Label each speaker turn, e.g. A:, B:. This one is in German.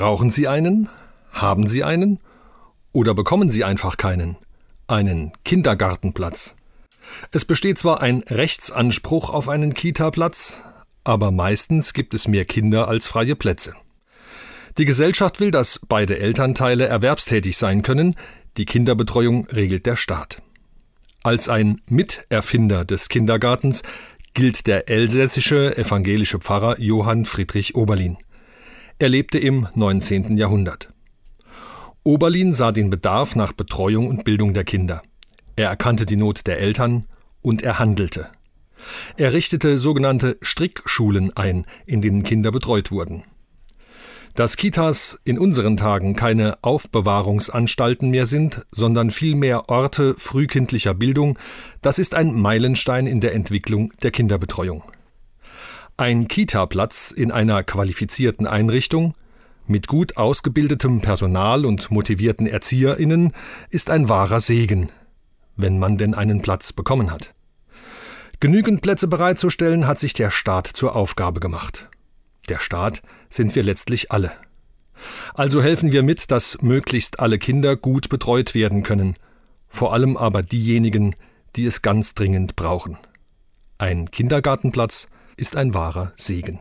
A: Brauchen Sie einen? Haben Sie einen? Oder bekommen Sie einfach keinen? Einen Kindergartenplatz. Es besteht zwar ein Rechtsanspruch auf einen Kita-Platz, aber meistens gibt es mehr Kinder als freie Plätze. Die Gesellschaft will, dass beide Elternteile erwerbstätig sein können, die Kinderbetreuung regelt der Staat. Als ein Miterfinder des Kindergartens gilt der elsässische evangelische Pfarrer Johann Friedrich Oberlin. Er lebte im 19. Jahrhundert. Oberlin sah den Bedarf nach Betreuung und Bildung der Kinder. Er erkannte die Not der Eltern und er handelte. Er richtete sogenannte Strickschulen ein, in denen Kinder betreut wurden. Dass Kitas in unseren Tagen keine Aufbewahrungsanstalten mehr sind, sondern vielmehr Orte frühkindlicher Bildung, das ist ein Meilenstein in der Entwicklung der Kinderbetreuung. Ein Kita-Platz in einer qualifizierten Einrichtung mit gut ausgebildetem Personal und motivierten Erzieherinnen ist ein wahrer Segen, wenn man denn einen Platz bekommen hat. Genügend Plätze bereitzustellen hat sich der Staat zur Aufgabe gemacht. Der Staat sind wir letztlich alle. Also helfen wir mit, dass möglichst alle Kinder gut betreut werden können, vor allem aber diejenigen, die es ganz dringend brauchen. Ein Kindergartenplatz ist ein wahrer Segen.